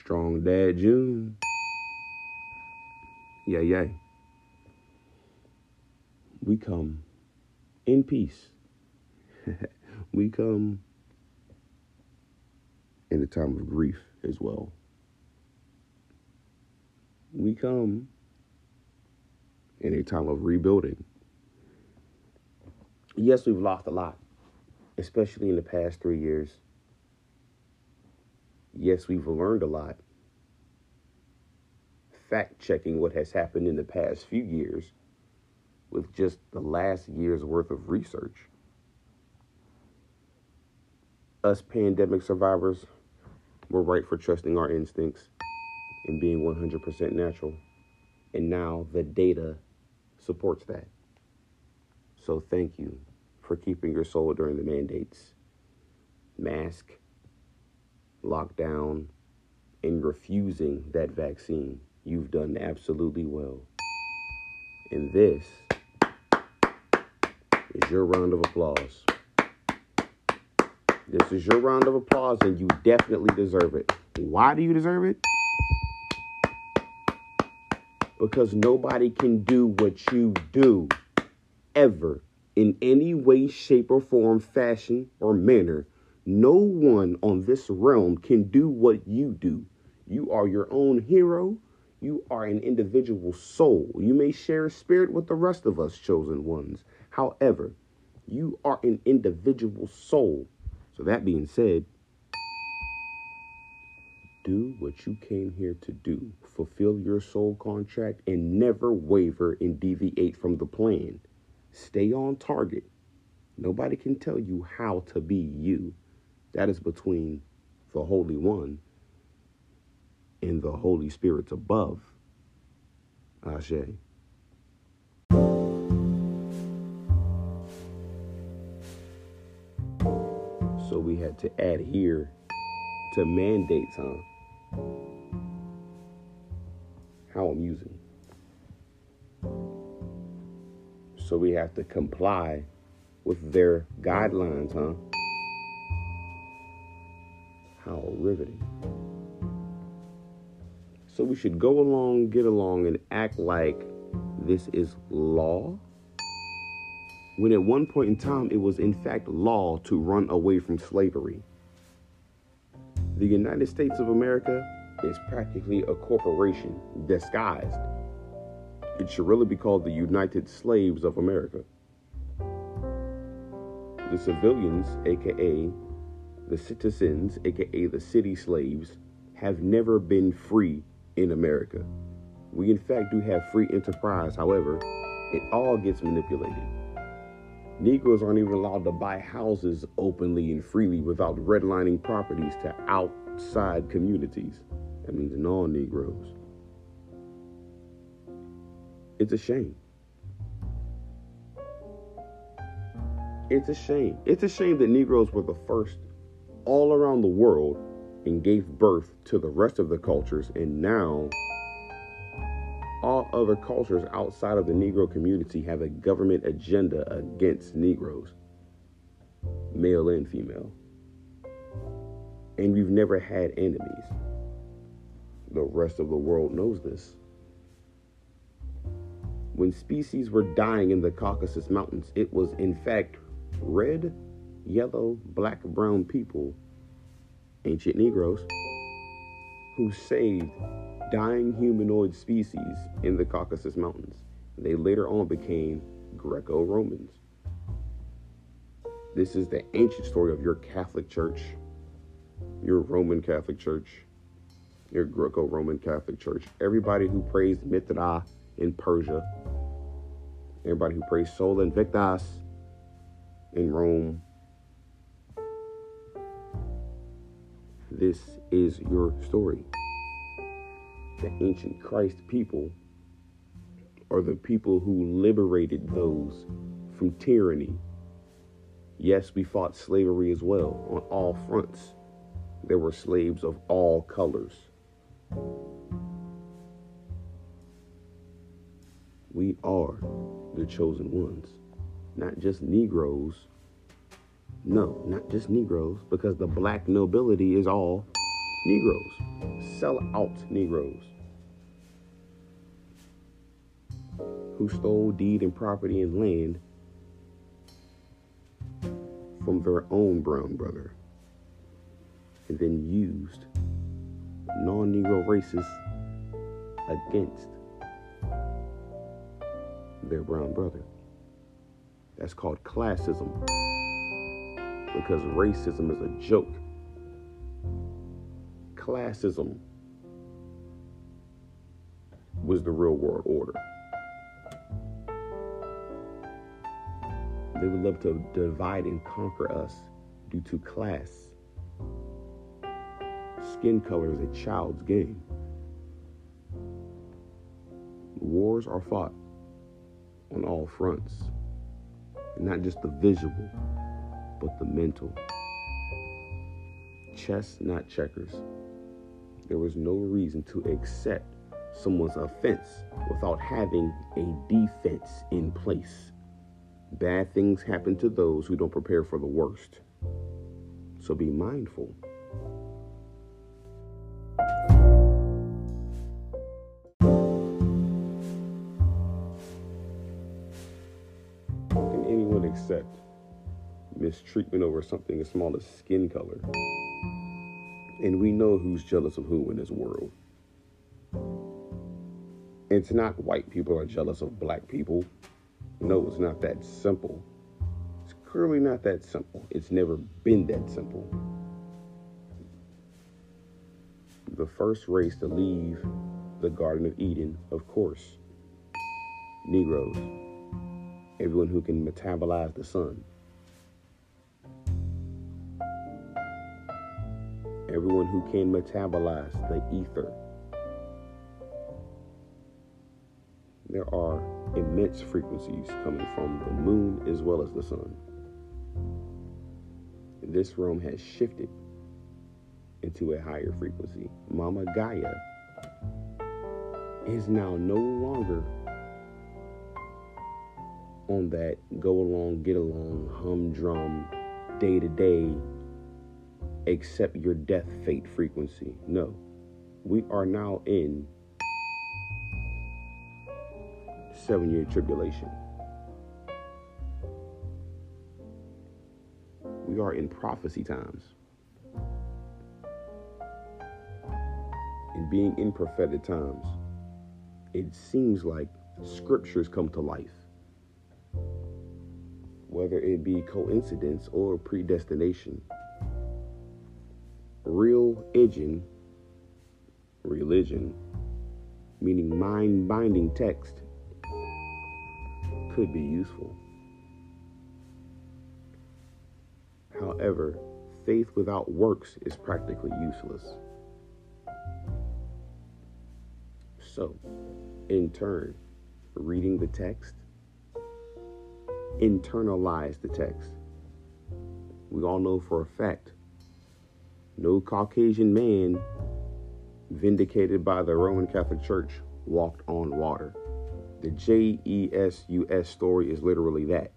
Strong Dad June. Yeah, yeah. We come in peace. we come in a time of grief as well. We come in a time of rebuilding. Yes, we've lost a lot, especially in the past three years. Yes, we've learned a lot. Fact checking what has happened in the past few years with just the last year's worth of research. Us pandemic survivors were right for trusting our instincts and being 100% natural. And now the data supports that. So thank you for keeping your soul during the mandates. Mask, lockdown, and refusing that vaccine. You've done absolutely well. And this is your round of applause. This is your round of applause, and you definitely deserve it. Why do you deserve it? Because nobody can do what you do ever in any way, shape, or form, fashion, or manner. No one on this realm can do what you do. You are your own hero. You are an individual soul. You may share a spirit with the rest of us chosen ones. However, you are an individual soul. So, that being said, do what you came here to do. Fulfill your soul contract and never waver and deviate from the plan. Stay on target. Nobody can tell you how to be you. That is between the Holy One and the Holy Spirit above. Ashe. So we had to adhere to mandates, huh? How I'm using. So we have to comply with their guidelines, huh? How riveting. So we should go along, get along, and act like this is law. When at one point in time it was in fact law to run away from slavery. The United States of America is practically a corporation disguised. It should really be called the United Slaves of America. The civilians, aka the citizens, aka the city slaves, have never been free in America. We, in fact, do have free enterprise. However, it all gets manipulated. Negroes aren't even allowed to buy houses openly and freely without redlining properties to outside communities. That means non Negroes. It's a shame. It's a shame. It's a shame that Negroes were the first all around the world and gave birth to the rest of the cultures, and now all other cultures outside of the Negro community have a government agenda against Negroes, male and female. And we've never had enemies. The rest of the world knows this. When species were dying in the Caucasus Mountains, it was in fact red, yellow, black, brown people, ancient Negroes, who saved dying humanoid species in the Caucasus Mountains. They later on became Greco Romans. This is the ancient story of your Catholic Church, your Roman Catholic Church, your Greco Roman Catholic Church, everybody who praised Mithra in Persia, everybody who praised Sol Invictus in Rome. This is your story the ancient Christ people are the people who liberated those from tyranny. Yes, we fought slavery as well on all fronts. There were slaves of all colors. We are the chosen ones, not just Negroes. No, not just Negroes, because the black nobility is all Negroes, sell out Negroes. Who stole deed and property and land from their own brown brother and then used non Negro races against their brown brother. That's called classism because racism is a joke. Classism was the real world order. They would love to divide and conquer us due to class. Skin color is a child's game. Wars are fought on all fronts, not just the visual, but the mental. Chess, not checkers. There was no reason to accept someone's offense without having a defense in place. Bad things happen to those who don't prepare for the worst. So be mindful. Can anyone accept mistreatment over something as small as skin color? And we know who's jealous of who in this world. It's not white people are jealous of black people. No, it's not that simple. It's clearly not that simple. It's never been that simple. The first race to leave the Garden of Eden, of course, Negroes. Everyone who can metabolize the sun. Everyone who can metabolize the ether. There are immense frequencies coming from the moon as well as the sun. This realm has shifted into a higher frequency. Mama Gaia is now no longer on that go along, get along, humdrum, day to day, accept your death fate frequency. No, we are now in seven year tribulation. We are in prophecy times. And being in prophetic times, it seems like scriptures come to life. Whether it be coincidence or predestination. Real religion, religion, meaning mind binding text, could be useful. However, faith without works is practically useless. So, in turn, reading the text, internalize the text. We all know for a fact no Caucasian man vindicated by the Roman Catholic Church walked on water. The J E S U S story is literally that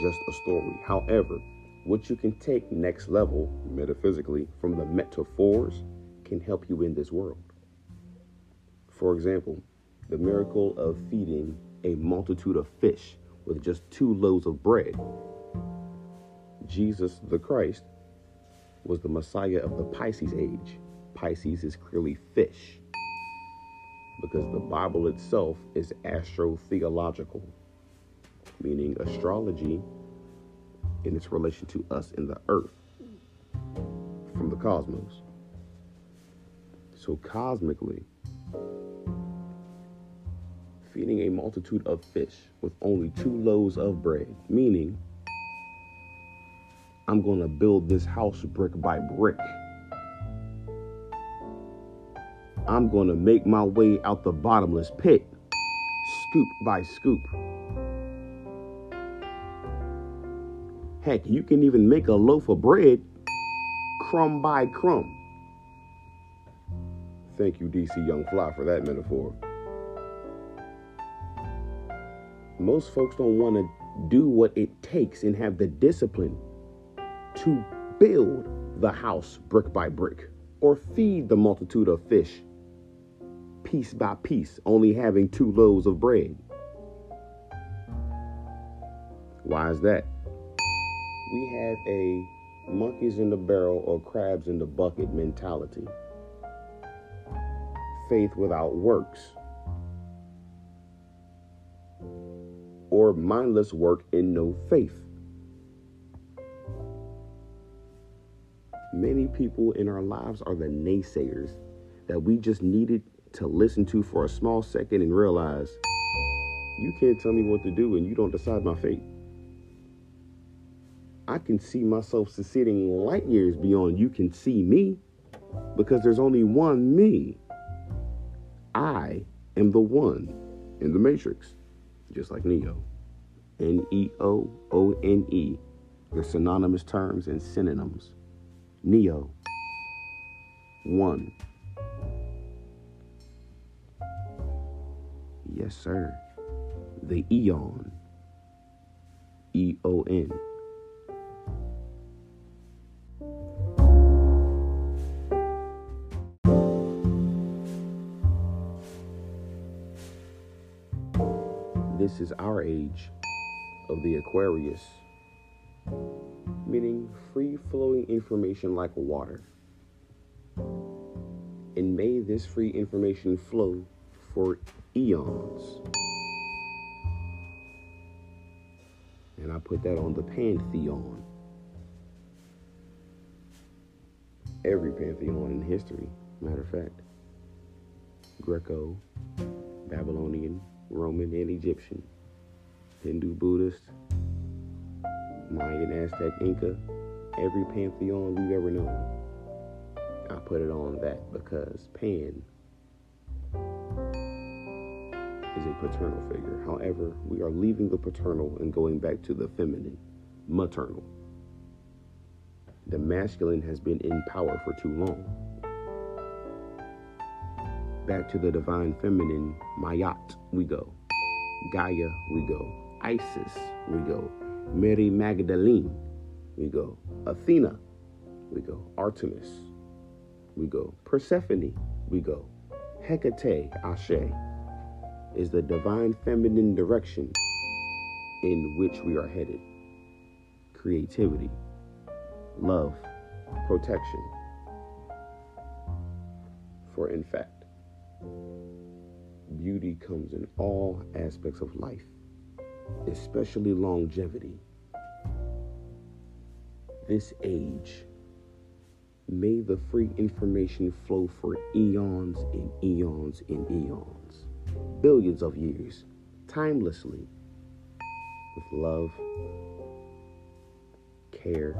just a story. However, what you can take next level metaphysically from the metaphors can help you in this world. For example, the miracle of feeding a multitude of fish with just two loaves of bread. Jesus the Christ was the Messiah of the Pisces age. Pisces is clearly fish because the Bible itself is astrotheological, meaning astrology in its relation to us in the earth from the cosmos. So, cosmically, feeding a multitude of fish with only two loaves of bread, meaning I'm going to build this house brick by brick. I'm going to make my way out the bottomless pit, scoop by scoop. Heck, you can even make a loaf of bread crumb by crumb. Thank you, DC Young Fly, for that metaphor. Most folks don't want to do what it takes and have the discipline to build the house brick by brick or feed the multitude of fish, piece by piece, only having two loaves of bread? Why is that? We have a monkeys in the barrel or crabs in the bucket mentality. Faith without works. Or mindless work in no faith. Many people in our lives are the naysayers that we just needed to listen to for a small second and realize you can't tell me what to do and you don't decide my fate. I can see myself succeeding light years beyond you can see me because there's only one me. I am the one in the matrix, just like Neo. N E O O N E. They're synonymous terms and synonyms. Neo. One. Yes, sir. The Eon. E O N. This is our age of the Aquarius, meaning free flowing information like water. And may this free information flow for eons. And I put that on the pantheon. Every pantheon in history, matter of fact. Greco, Babylonian, Roman, and Egyptian, Hindu, Buddhist, Mayan, Aztec, Inca, every pantheon we've ever known. I put it on that because Pan is a paternal figure. However, we are leaving the paternal and going back to the feminine, maternal. The masculine has been in power for too long. Back to the divine feminine, Mayat, we go. Gaia, we go. Isis, we go. Mary Magdalene, we go. Athena, we go. Artemis, we go. Persephone, we go. Hecate, Ashe, is the divine feminine direction in which we are headed. Creativity, love, protection. For in fact, beauty comes in all aspects of life, especially longevity. This age, may the free information flow for eons and eons and eons, billions of years, timelessly, with love, care,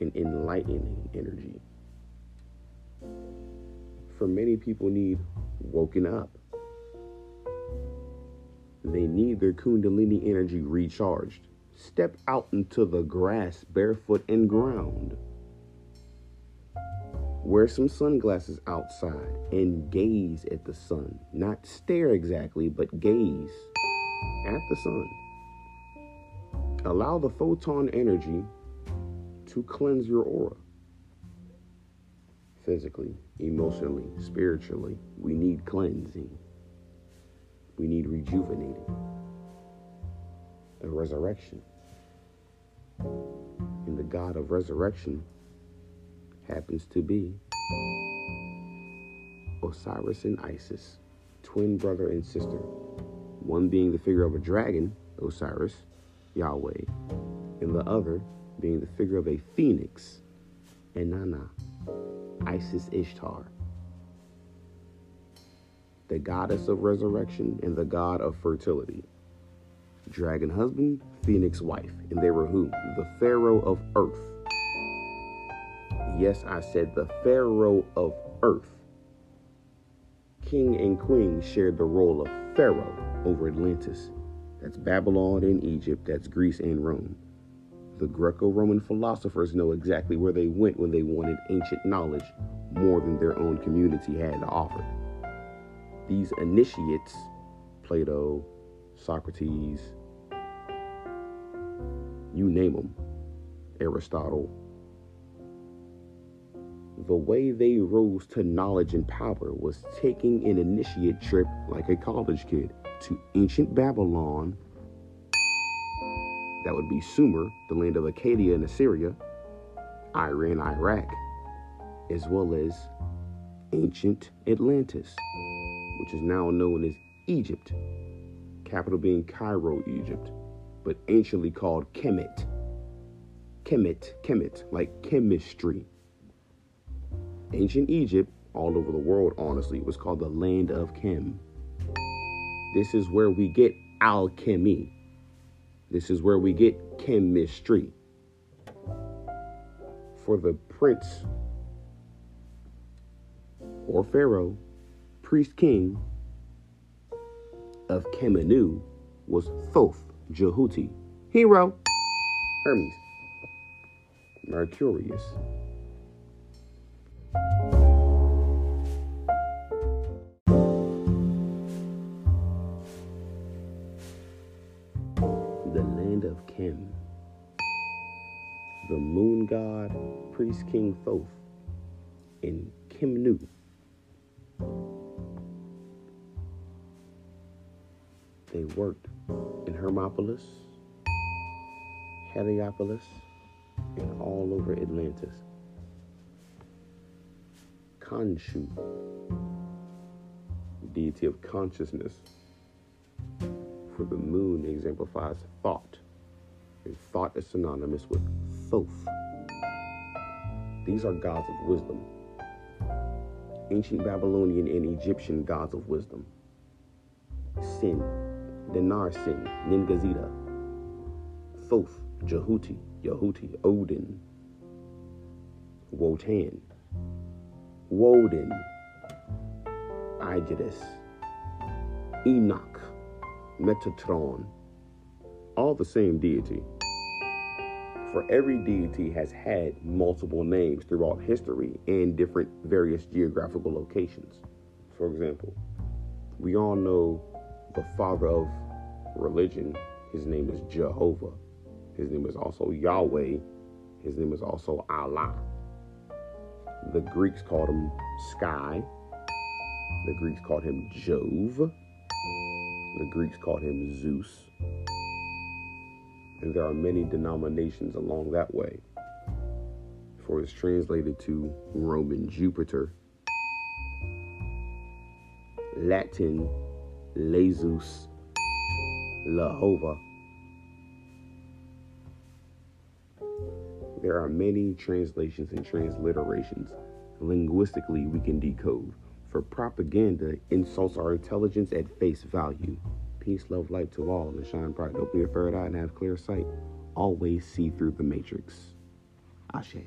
and enlightening energy. For many people need woken up. They need their kundalini energy recharged. Step out into the grass barefoot and ground. Wear some sunglasses outside and gaze at the sun. Not stare exactly, but gaze at the sun. Allow the photon energy to cleanse your aura. Physically, emotionally, spiritually, we need cleansing. We need rejuvenating. A resurrection. And the God of resurrection happens to be Osiris and Isis, twin brother and sister. One being the figure of a dragon, Osiris, Yahweh, and the other being the figure of a phoenix, Inanna, Isis Ishtar, the goddess of resurrection and the god of fertility. Dragon husband, phoenix wife, and they were who? The pharaoh of earth. Yes, I said the pharaoh of earth. King and queen shared the role of pharaoh over Atlantis. That's Babylon and Egypt, that's Greece and Rome. The Greco Roman philosophers know exactly where they went when they wanted ancient knowledge more than their own community had to offer. These initiates, Plato, Socrates, you name them, Aristotle, the way they rose to knowledge and power was taking an initiate trip like a college kid to ancient Babylon. That would be Sumer, the land of Akkadia and Assyria, Iran, Iraq, as well as ancient Atlantis, which is now known as Egypt, capital being Cairo, Egypt, but anciently called Kemet. Kemet, Kemet, like chemistry. Ancient Egypt, all over the world, honestly, was called the land of Chem. This is where we get alchemy. This is where we get chemistry. For the prince or pharaoh, priest king of Kemenu was Thoth Jehuti. Hero, Hermes, Mercurius. The land of Kem. The moon god, priest king Thoth, in Kemnu. Worked in Hermopolis, Heliopolis, and all over Atlantis. Khonshu, deity of consciousness. For the moon exemplifies thought, and thought is synonymous with Thoth. These are gods of wisdom, ancient Babylonian and Egyptian gods of wisdom. Sin, Dinar Sin, Ningazida, Thoth, Jehuti, Yahuti, Odin, Wotan, Woden, Aegidus, Enoch, Metatron, all the same deity. For every deity has had multiple names throughout history and different various geographical locations. For example, we all know the father of religion, his name is Jehovah. His name is also Yahweh. His name is also Allah. The Greeks called him Sky. The Greeks called him Jove. The Greeks called him Zeus. And there are many denominations along that way. For it's translated to Roman Jupiter, Latin Jesus, Jehovah. There are many translations and transliterations. Linguistically, we can decode. For propaganda, insults our intelligence at face value. Peace, love, light to all, and shine bright. Open your third eye and have clear sight. Always see through the matrix. Ashe.